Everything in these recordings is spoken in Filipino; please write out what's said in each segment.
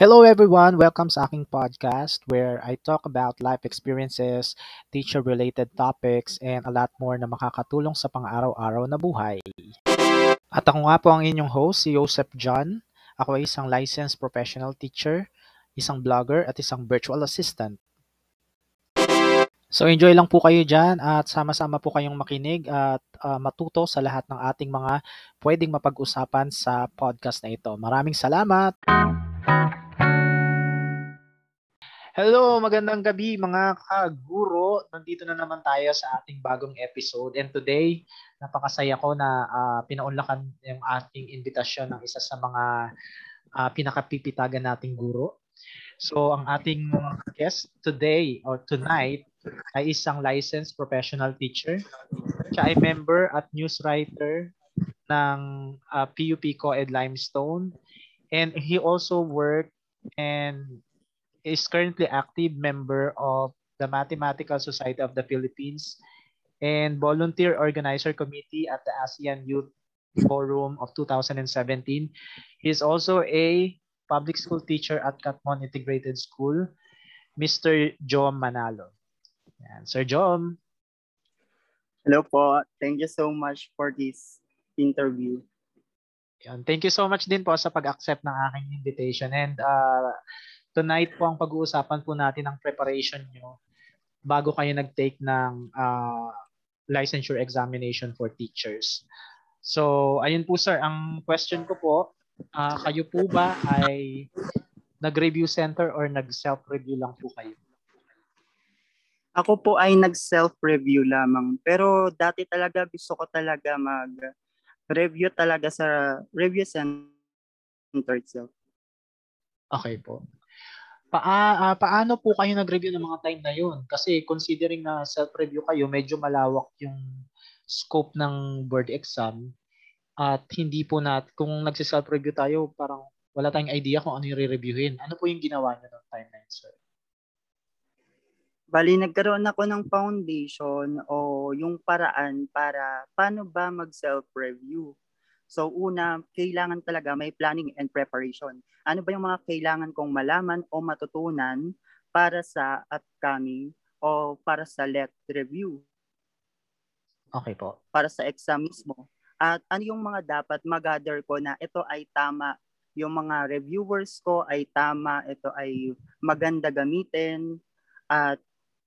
Hello everyone, welcome sa aking podcast where I talk about life experiences, teacher-related topics, and a lot more na makakatulong sa pang-araw-araw na buhay. At ako nga po ang inyong host, si Joseph John. Ako ay isang licensed professional teacher, isang blogger, at isang virtual assistant. So enjoy lang po kayo dyan at sama-sama po kayong makinig at uh, matuto sa lahat ng ating mga pwedeng mapag-usapan sa podcast na ito. Maraming salamat! Hello, magandang gabi mga kaguro. Nandito na naman tayo sa ating bagong episode. And today, napakasaya ko na uh, pinaunlakan yung ating invitasyon ng isa sa mga uh, pinakapipitagan nating guro. So, ang ating guest today or tonight ay isang licensed professional teacher. Siya ay member at news writer ng uh, PUP Co-Ed Limestone. And he also worked and is currently active member of the Mathematical Society of the Philippines and volunteer organizer committee at the ASEAN Youth Forum of 2017. He is also a public school teacher at Katmon Integrated School, Mr. Jom Manalo. Yan. Sir Jom. Hello po. Thank you so much for this interview. Yan. Thank you so much din po sa pag-accept ng aking invitation. And uh, tonight po ang pag-uusapan po natin ang preparation nyo bago kayo nag-take ng uh, licensure examination for teachers. So, ayun po sir, ang question ko po, uh, kayo po ba ay nag-review center or nag-self-review lang po kayo? Ako po ay nag-self-review lamang. Pero dati talaga gusto ko talaga mag-review talaga sa review center itself. Okay po. Paa, uh, paano po kayo nag-review ng mga time na yun? Kasi considering na self-review kayo, medyo malawak yung scope ng board exam at hindi po nat kung nagsi-self-review tayo, parang wala tayong idea kung ano yung re-reviewin. Ano po yung ginawa niyo ng time na yun, sir? Bali, nagkaroon ako ng foundation o yung paraan para paano ba mag-self-review. So una, kailangan talaga may planning and preparation. Ano ba yung mga kailangan kong malaman o matutunan para sa upcoming o para sa let review? Okay po. Para sa exam mismo. At ano yung mga dapat mag-gather ko na ito ay tama, yung mga reviewers ko ay tama, ito ay maganda gamitin, at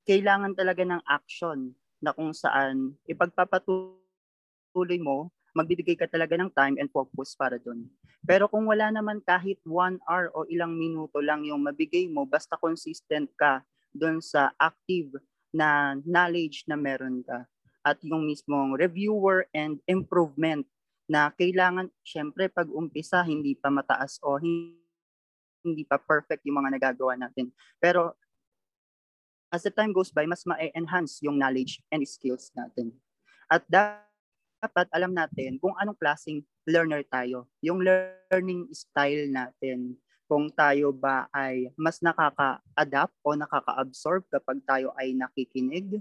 kailangan talaga ng action na kung saan ipagpapatuloy mo magbibigay ka talaga ng time and focus para doon. Pero kung wala naman kahit one hour o ilang minuto lang yung mabigay mo, basta consistent ka doon sa active na knowledge na meron ka. At yung mismong reviewer and improvement na kailangan, syempre pag umpisa, hindi pa mataas o hindi pa perfect yung mga nagagawa natin. Pero as the time goes by, mas ma-enhance yung knowledge and skills natin. At that dapat alam natin kung anong klaseng learner tayo. Yung learning style natin. Kung tayo ba ay mas nakaka-adapt o nakaka-absorb kapag tayo ay nakikinig.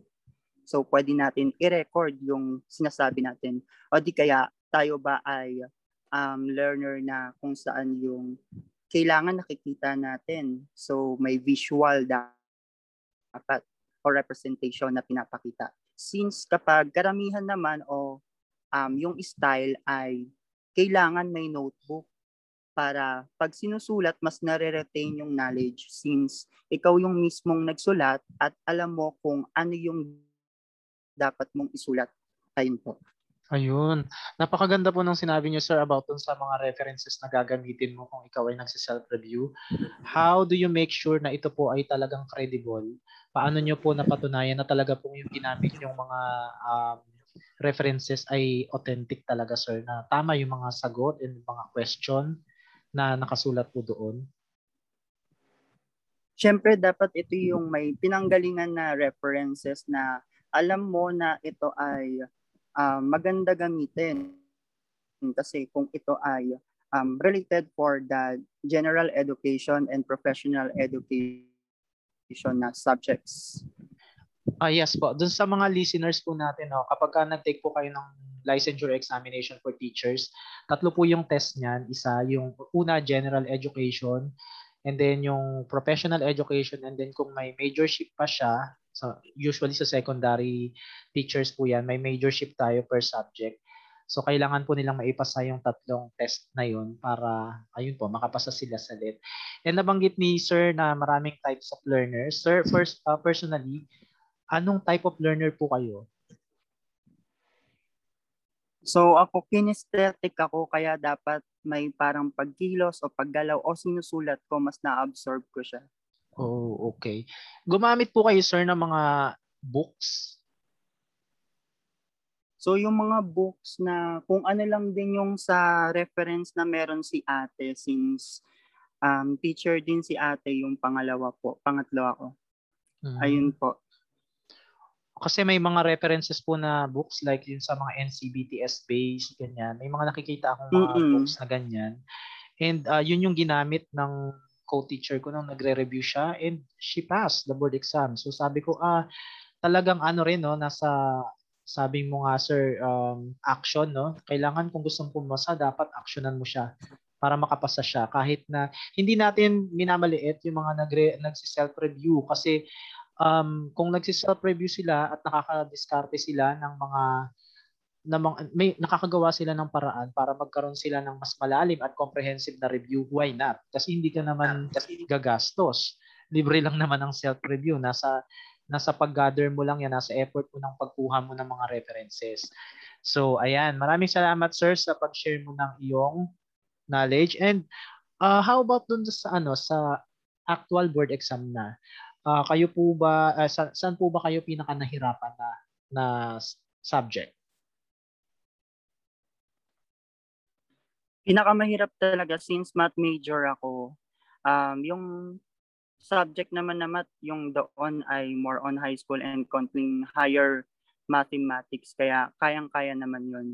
So pwede natin i-record yung sinasabi natin. O di kaya tayo ba ay um, learner na kung saan yung kailangan nakikita natin. So may visual dapat o representation na pinapakita. Since kapag karamihan naman o um, yung style ay kailangan may notebook para pag sinusulat, mas nare-retain yung knowledge since ikaw yung mismong nagsulat at alam mo kung ano yung dapat mong isulat. Ayun po. Ayun. Napakaganda po ng sinabi niyo, sir, about dun sa mga references na gagamitin mo kung ikaw ay nagsi-self-review. How do you make sure na ito po ay talagang credible? Paano niyo po napatunayan na talaga po yung ginamit yung mga um, references ay authentic talaga sir na tama yung mga sagot and mga question na nakasulat po doon? Siyempre dapat ito yung may pinanggalingan na references na alam mo na ito ay uh, maganda gamitin. Kasi kung ito ay um, related for the general education and professional education na subjects. Ah, yes po. Doon sa mga listeners po natin, no, kapag ka nag-take po kayo ng licensure examination for teachers, tatlo po yung test niyan. Isa, yung una, general education. and then yung professional education, and then kung may majorship pa siya, so usually sa secondary teachers po yan, may majorship tayo per subject. So kailangan po nilang maipasa yung tatlong test na yun para ayun po makapasa sila sa LET. And nabanggit ni Sir na maraming types of learners. Sir, first uh, personally, anong type of learner po kayo? So ako kinesthetic ako kaya dapat may parang pagkilos o paggalaw o sinusulat ko mas na-absorb ko siya. Oh, okay. Gumamit po kayo sir ng mga books So yung mga books na kung ano lang din yung sa reference na meron si ate since um, teacher din si ate yung pangalawa po, pangatlo ako. Mm-hmm. Ayun po. Kasi may mga references po na books like yun sa mga NCBTS based, ganyan. May mga nakikita akong mga mm-hmm. books na ganyan. And uh, yun yung ginamit ng co-teacher ko nung nagre-review siya and she passed the board exam. So sabi ko, ah, talagang ano rin, no, nasa sabi mo nga sir, um, action, no? Kailangan kung gustong pumasa, dapat actionan mo siya para makapasa siya kahit na hindi natin minamaliit yung mga nagre nagsi-self-review kasi um, kung nagsi-self-review sila at nakaka-diskarte sila ng mga na may nakakagawa sila ng paraan para magkaroon sila ng mas malalim at comprehensive na review, why not? Kasi hindi ka naman kasi gagastos. Libre lang naman ang self-review. Nasa nasa pag-gather mo lang yan, nasa effort mo ng pagkuha mo ng mga references. So, ayan. Maraming salamat, sir, sa pag-share mo ng iyong knowledge. And uh, how about dun sa, ano, sa actual board exam na? Uh, kayo po ba, uh, sa, saan po ba kayo pinaka nahirapan na, na subject? Pinakamahirap talaga since math major ako. Um, yung subject naman na math, yung doon ay more on high school and counting higher mathematics. Kaya kayang-kaya naman yun.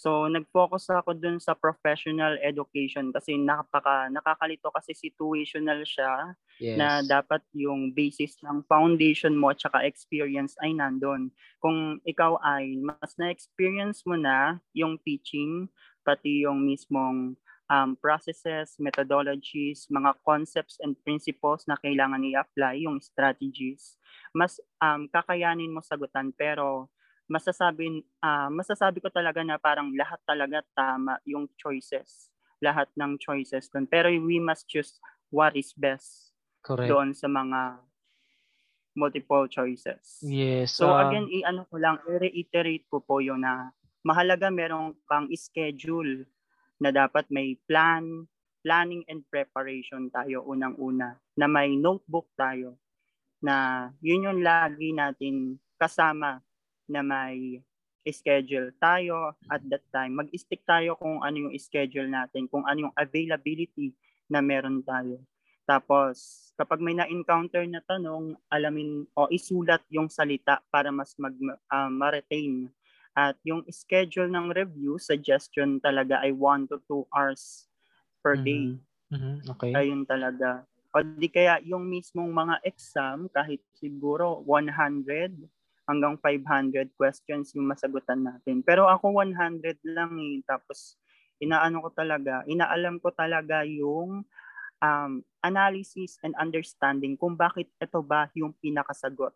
So, nag-focus ako dun sa professional education kasi nakapaka, nakakalito kasi situational siya yes. na dapat yung basis ng foundation mo at saka experience ay nandun. Kung ikaw ay mas na-experience mo na yung teaching, pati yung mismong um, processes, methodologies, mga concepts and principles na kailangan i-apply, yung strategies, mas um, kakayanin mo sagutan pero masasabi uh, masasabi ko talaga na parang lahat talaga tama yung choices. Lahat ng choices doon pero we must choose what is best Correct. doon sa mga multiple choices. Yes so uh, again i-ano ko lang i-reiterate ko po yung na mahalaga merong kang schedule na dapat may plan, planning and preparation tayo unang-una, na may notebook tayo, na yun yung lagi natin kasama na may schedule tayo at that time. Mag-stick tayo kung ano yung schedule natin, kung ano yung availability na meron tayo. Tapos, kapag may na-encounter na tanong, alamin o isulat yung salita para mas mag, uh, ma-retain at yung schedule ng review, suggestion talaga ay 1 to 2 hours per mm-hmm. day. Mm-hmm. Okay. Ayun talaga. O di kaya yung mismong mga exam, kahit siguro 100 hanggang 500 questions yung masagutan natin. Pero ako 100 lang eh. Tapos inaano ko talaga, inaalam ko talaga yung um, analysis and understanding kung bakit ito ba yung pinakasagot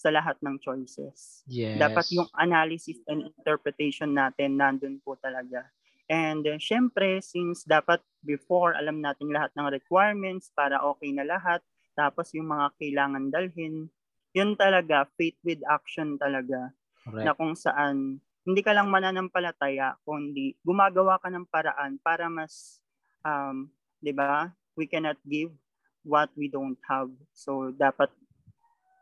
sa lahat ng choices. Yes. Dapat yung analysis and interpretation natin nandun po talaga. And uh, syempre, since dapat before alam natin lahat ng requirements para okay na lahat, tapos yung mga kailangan dalhin, yun talaga, faith with action talaga. Correct. Na kung saan, hindi ka lang mananampalataya, kundi gumagawa ka ng paraan para mas, um, di ba, we cannot give what we don't have. So, dapat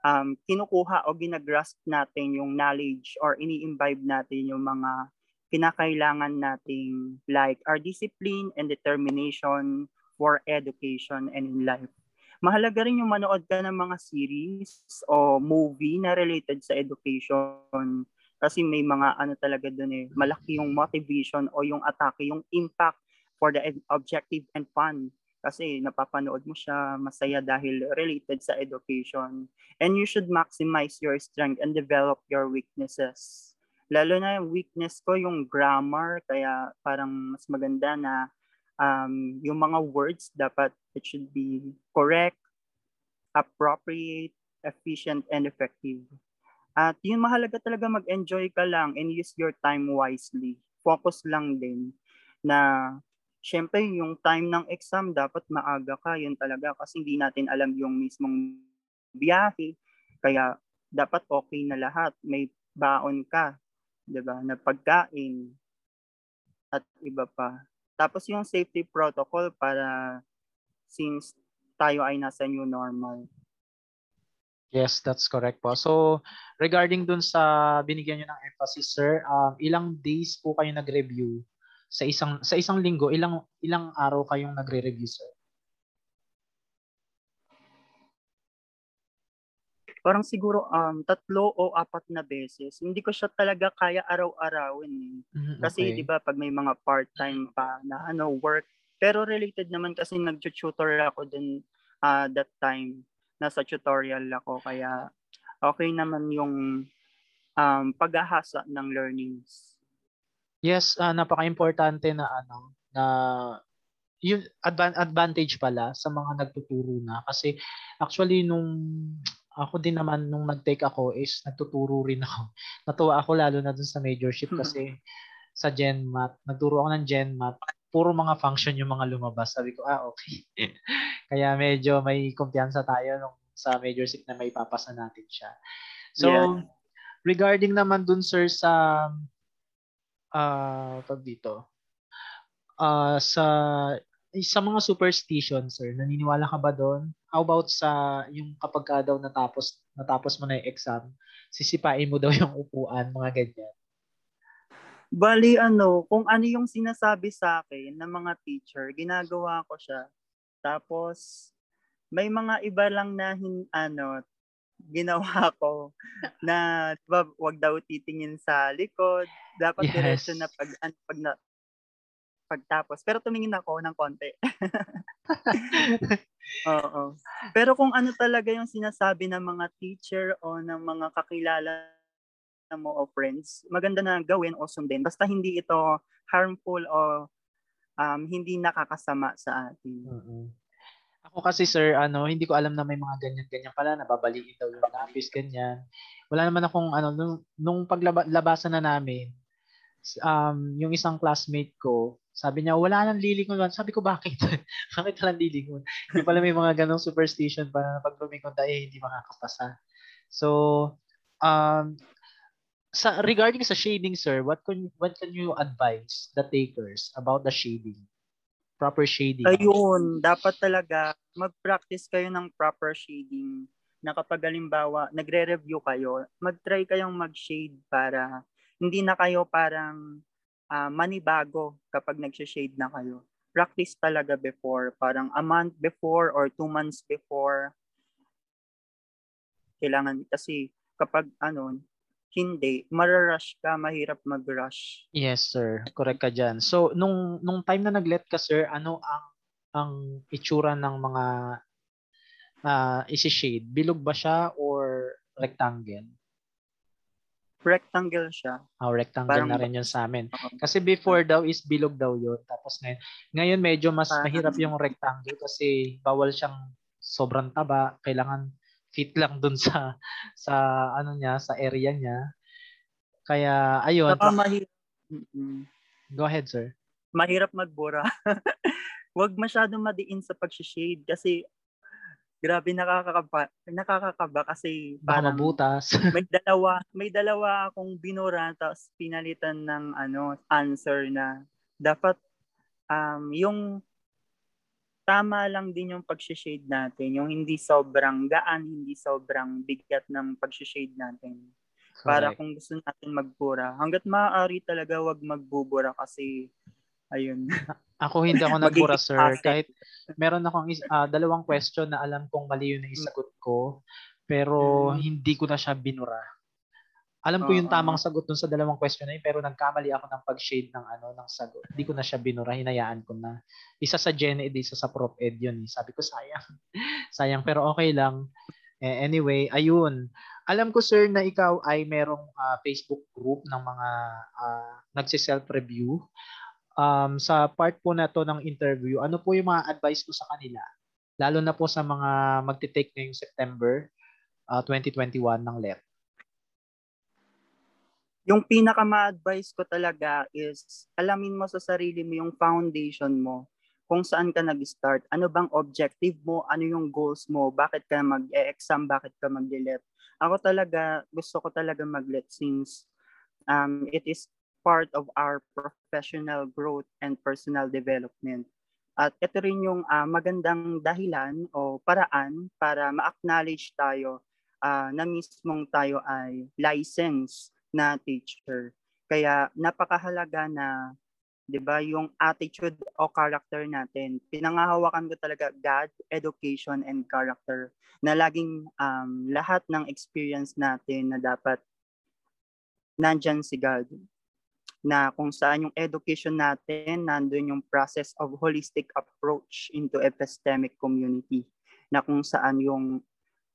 um, kinukuha o ginagrasp natin yung knowledge or ini-imbibe natin yung mga kinakailangan nating like our discipline and determination for education and in life. Mahalaga rin yung manood ka ng mga series o movie na related sa education kasi may mga ano talaga doon eh, malaki yung motivation o yung atake, yung impact for the objective and fun kasi napapanood mo siya masaya dahil related sa education. And you should maximize your strength and develop your weaknesses. Lalo na yung weakness ko, yung grammar, kaya parang mas maganda na um, yung mga words dapat it should be correct, appropriate, efficient, and effective. At yun mahalaga talaga mag-enjoy ka lang and use your time wisely. Focus lang din na syempre yung time ng exam dapat maaga ka yun talaga kasi hindi natin alam yung mismong biyahe. Kaya dapat okay na lahat. May baon ka, 'di ba? Na pagkain at iba pa. Tapos yung safety protocol para since tayo ay nasa new normal. Yes, that's correct po. So, regarding dun sa binigyan niyo ng emphasis, sir, um, ilang days po kayo nag-review sa isang sa isang linggo? Ilang ilang araw kayong nagre-review, sir? Parang siguro um tatlo o apat na beses. Hindi ko siya talaga kaya araw-arawin eh. Mm, Kasi okay. 'di ba pag may mga part-time pa na ano work, pero related naman kasi nag-tutor ako dun uh, that time. Nasa tutorial ako kaya okay naman yung um, paghahasa ng learnings. Yes, uh, napaka-importante na ano na yung advan- advantage pala sa mga nagtuturo na kasi actually nung ako din naman nung nag-take ako is nagtuturo rin ako. Natuwa ako lalo na dun sa majorship kasi sa GenMat, nagturo ako ng GenMat, puro mga function yung mga lumabas. Sabi ko, ah, okay. Kaya medyo may kumpiyansa tayo nung sa majorship na may papasa natin siya. So, yeah. regarding naman dun sir sa uh, pag dito, uh, sa sa mga superstition, sir, naniniwala ka ba doon? How about sa yung kapag ka daw natapos natapos mo na yung exam, sisipain mo daw yung upuan, mga ganyan? Bali ano, kung ano yung sinasabi sa akin ng mga teacher, ginagawa ko siya. Tapos may mga iba lang na hin, ano ginawa ko na diba, wag daw titingin sa likod, dapat yes. diretso na pag an, pag na, pagtapos. Pero tumingin ako ng konti. Oo. Pero kung ano talaga yung sinasabi ng mga teacher o ng mga kakilala mo o friends, maganda na gawin o sundin. Basta hindi ito harmful o um, hindi nakakasama sa atin. Uh-uh. Ako kasi sir, ano, hindi ko alam na may mga ganyan-ganyan pala, nababaliin daw yung lapis, ganyan. Wala naman akong, ano, nung, nung paglabasan na namin, um, yung isang classmate ko, sabi niya, wala nang lilingon. Sabi ko, bakit? bakit walang lilingon? Yung pala may mga ganong superstition pa na pag lumingon tayo, eh, hindi makakapasa. So, um, sa regarding sa shading sir what can what can you advise the takers about the shading? Proper shading. Ayun dapat talaga mag-practice kayo ng proper shading. Na kapag halimbawa nagre-review kayo mag-try kayong mag-shade para hindi na kayo parang uh, manibago kapag nag-shade na kayo. Practice talaga before parang a month before or two months before. Kailangan kasi kapag ano hindi, mararush ka, mahirap mag-rush. Yes, sir. Correct ka dyan. So, nung, nung time na nag-let ka, sir, ano ang ang itsura ng mga uh, isi-shade? Bilog ba siya or rectangle? Rectangle siya. Oh, rectangle Parang, na rin yun sa amin. Kasi before daw is bilog daw yun. Tapos ngayon, ngayon medyo mas mahirap yung rectangle kasi bawal siyang sobrang taba. Kailangan fit lang dun sa sa ano niya, sa area niya. Kaya ayun. Saka mahirap. Go ahead, sir. Mahirap magbura. Huwag masyadong madiin sa pag-shade kasi grabe nakakakaba, nakakakaba kasi parang mabutas. may dalawa, may dalawa akong binura tapos pinalitan ng ano answer na dapat um, yung tama lang din yung pag-shade natin. Yung hindi sobrang gaan, hindi sobrang bigat ng pag-shade natin. Correct. Para kung gusto natin magbura. Hanggat maaari talaga wag magbubura kasi ayun. Ako hindi ako nagbura, sir. Kahit meron akong uh, dalawang question na alam kong mali yun na isagot ko, pero hmm. hindi ko na siya binura. Alam ko yung tamang sagot dun sa dalawang question na yun, pero nagkamali ako ng pag-shade ng ano ng sagot. Hindi ko na siya binura, hinayaan ko na. Isa sa Gen Ed, isa sa Prof Ed yun. Eh. Sabi ko sayang. sayang pero okay lang. Eh, anyway, ayun. Alam ko sir na ikaw ay merong uh, Facebook group ng mga uh, nagsi-self review. um, sa part po na to ng interview, ano po yung mga advice ko sa kanila? Lalo na po sa mga magte-take ngayong September uh, 2021 ng LEP. Yung pinaka ma-advise ko talaga is alamin mo sa sarili mo yung foundation mo kung saan ka nag-start, ano bang objective mo, ano yung goals mo, bakit ka mag-exam, bakit ka mag-let. Ako talaga, gusto ko talaga mag-let since um, it is part of our professional growth and personal development. At ito rin yung uh, magandang dahilan o paraan para ma-acknowledge tayo uh, na mismong tayo ay licensed na teacher. Kaya napakahalaga na 'di ba, yung attitude o character natin. Pinangahawakan ko talaga God, education and character na laging um, lahat ng experience natin na dapat nandyan si God. Na kung saan yung education natin, nandun yung process of holistic approach into epistemic community. Na kung saan yung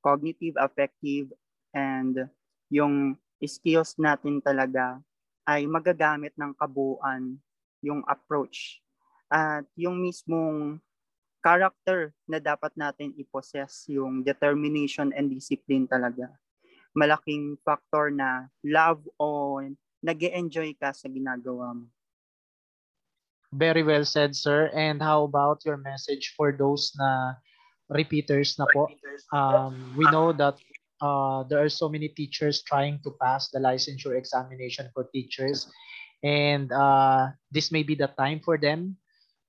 cognitive, affective, and yung skills natin talaga ay magagamit ng kabuuan yung approach at yung mismong character na dapat natin i-possess yung determination and discipline talaga. Malaking factor na love o nag enjoy ka sa ginagawa mo. Very well said, sir. And how about your message for those na repeaters na po? Um, we know that uh, there are so many teachers trying to pass the licensure examination for teachers and uh, this may be the time for them.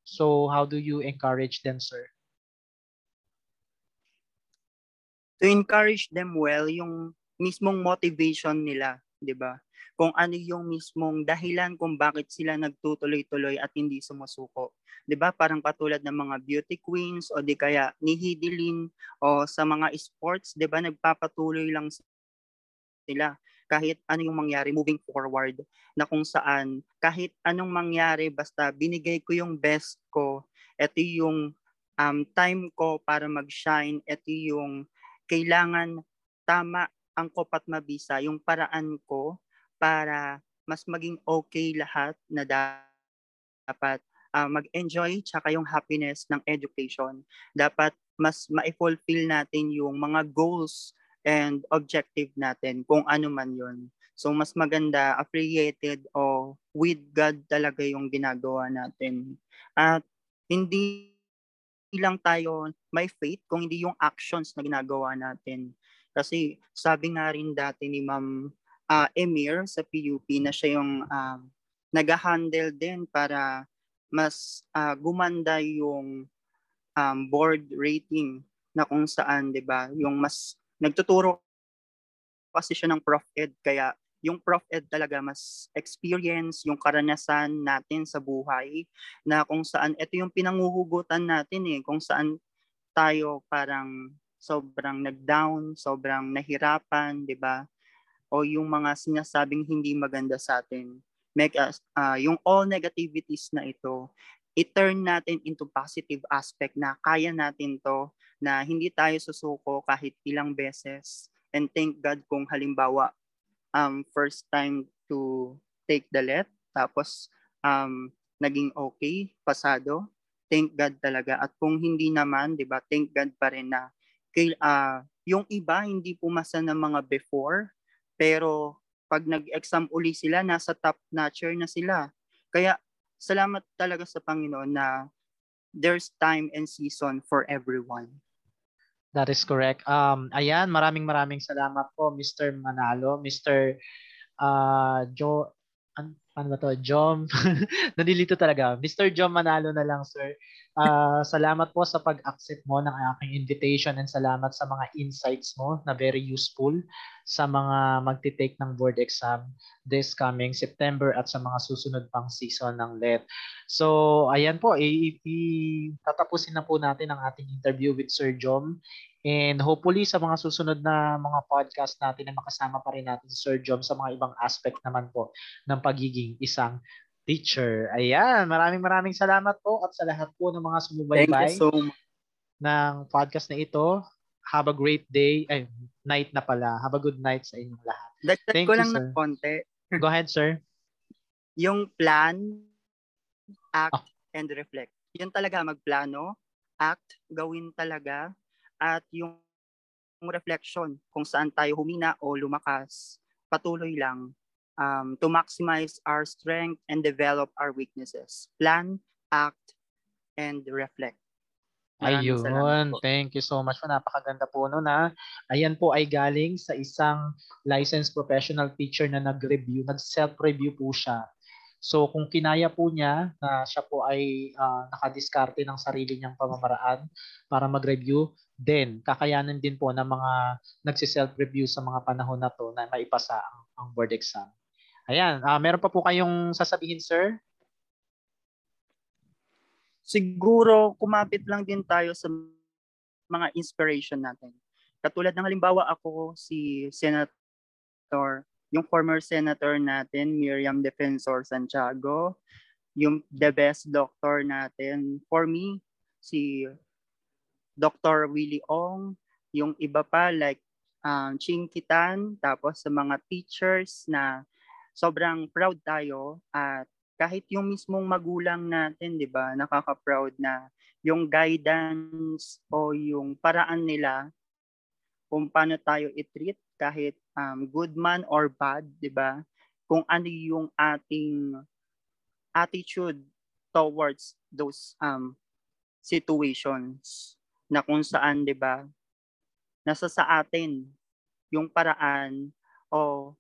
So how do you encourage them, sir? To encourage them well, yung mismong motivation nila, di ba? Kung ano yung mismong dahilan kung bakit sila nagtutuloy-tuloy at hindi sumusuko. 'di ba? Parang katulad ng mga beauty queens o di kaya ni Hidilin o sa mga sports, 'di ba? Nagpapatuloy lang sila kahit ano yung mangyari moving forward na kung saan kahit anong mangyari basta binigay ko yung best ko ito yung um, time ko para mag-shine ito yung kailangan tama ang kopat mabisa yung paraan ko para mas maging okay lahat na dapat uh, mag-enjoy tsaka yung happiness ng education dapat mas ma-fulfill natin yung mga goals and objective natin kung ano man yon. So mas maganda affiliated o with God talaga yung ginagawa natin. At hindi lang tayo may faith kung hindi yung actions na ginagawa natin. Kasi sabi nga rin dati ni Ma'am uh, Emir sa PUP na siya yung uh, nag-handle din para mas uh, gumanda yung um, board rating na kung saan 'di ba yung mas nagtuturo kasi siya ng Prof Ed. Kaya yung Prof Ed talaga mas experience yung karanasan natin sa buhay na kung saan ito yung pinanguhugutan natin eh kung saan tayo parang sobrang nag-down, sobrang nahirapan, 'di ba? O yung mga sinasabing hindi maganda sa atin. Make us uh, yung all negativities na ito, i-turn natin into positive aspect na kaya natin to na hindi tayo susuko kahit ilang beses. And thank God kung halimbawa um, first time to take the let, tapos um, naging okay, pasado, thank God talaga. At kung hindi naman, di ba, thank God pa rin na kay, uh, yung iba hindi pumasa ng mga before, pero pag nag-exam uli sila, nasa top notcher na sila. Kaya salamat talaga sa Panginoon na there's time and season for everyone. That is correct. Um, ayan, maraming maraming salamat po, Mr. Manalo, Mr. Uh, Joe, an, ano ba to? Jom. Nalilito talaga. Mr. Jom Manalo na lang, sir. Uh, salamat po sa pag-accept mo ng aking invitation and salamat sa mga insights mo na very useful sa mga magte-take ng board exam this coming September at sa mga susunod pang season ng LET. So, ayan po, i- i- tatapusin na po natin ang ating interview with Sir Jom And hopefully sa mga susunod na mga podcast natin na makasama pa rin natin si Sir Jom sa mga ibang aspect naman po ng pagiging isang teacher. Ayan, maraming maraming salamat po at sa lahat po ng mga sumubaybay so ng podcast na ito. Have a great day. Ay, night na pala. Have a good night sa inyong lahat. Dagdag ko lang ng konti. Go ahead, sir. Yung plan act, oh. and reflect. Yun talaga, magplano, act, gawin talaga, at yung reflection kung saan tayo humina o lumakas, patuloy lang um, to maximize our strength and develop our weaknesses. Plan, act, and reflect. Ayun. Thank you so much po. Napakaganda po no na. Ayan po ay galing sa isang licensed professional teacher na nag-review, nag-self-review po siya. So kung kinaya po niya na siya po ay uh, nakadiskarte ng sarili niyang pamamaraan para mag-review, then kakayanan din po ng mga nagsi-self-review sa mga panahon na to na maipasa ang, ang board exam. Ayan, uh, meron pa po kayong sasabihin, sir? siguro kumapit lang din tayo sa mga inspiration natin. Katulad ng halimbawa ako si Senator, yung former senator natin, Miriam Defensor Santiago, yung the best doctor natin. For me, si Dr. Willie Ong, yung iba pa like um, Ching Kitan, tapos sa mga teachers na sobrang proud tayo at kahit yung mismong magulang natin, 'di ba, nakaka-proud na yung guidance o yung paraan nila kung paano tayo i-treat kahit um, good man or bad, 'di ba? Kung ano yung ating attitude towards those um situations na kung saan 'di ba nasa sa atin yung paraan o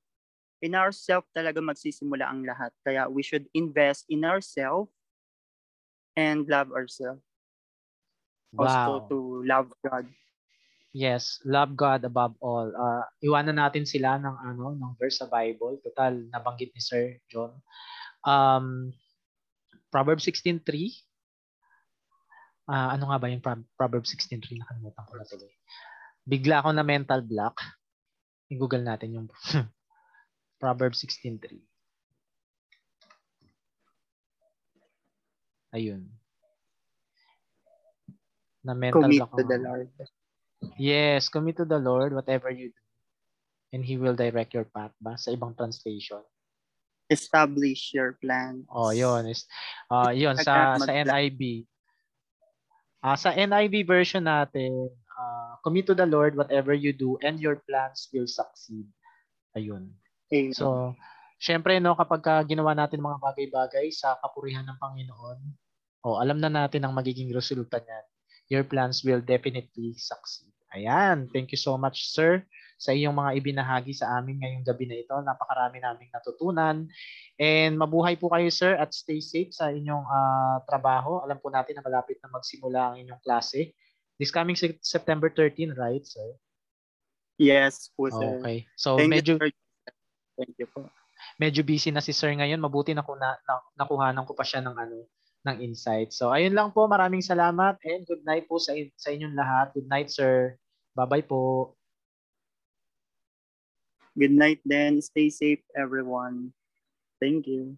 in ourselves talaga magsisimula ang lahat. Kaya we should invest in ourselves and love ourselves. Wow. Also to love God. Yes, love God above all. Uh, iwanan natin sila ng ano ng verse sa Bible. Total nabanggit ni Sir John. Um, Proverbs 16:3. Uh, ah, ano nga ba yung Proverbs 16:3 nakalimutan ko na tuloy. Bigla ako na mental block. I-google natin yung Proverbs 16.3. Ayun. Na mental commit to the Lord. Yes, commit to the Lord whatever you do. And He will direct your path ba? Sa ibang translation. Establish your plan. Oh, yun. Is, uh, yun, sa, sa NIV. Uh, ah, sa NIV version natin, uh, commit to the Lord whatever you do and your plans will succeed. Ayun. So, syempre no kapag ka ginawa natin mga bagay-bagay sa kapurihan ng Panginoon, oh, alam na natin ang magiging resulta niyan. Your plans will definitely succeed. Ayan, thank you so much sir sa iyong mga ibinahagi sa amin ngayong gabi na ito. Napakarami naming natutunan. And mabuhay po kayo sir at stay safe sa inyong uh, trabaho. Alam po natin na malapit na magsimula ang inyong klase. This coming September 13, right sir? Yes po sir. Okay. So Thank medyo you, Thank you po. Medyo busy na si Sir ngayon. Mabuti na, ko na, na nakuhanan ko pa siya ng ano ng insight. So ayun lang po, maraming salamat and good night po sa sa inyong lahat. Good night, sir. Bye-bye po. Good night then. Stay safe everyone. Thank you.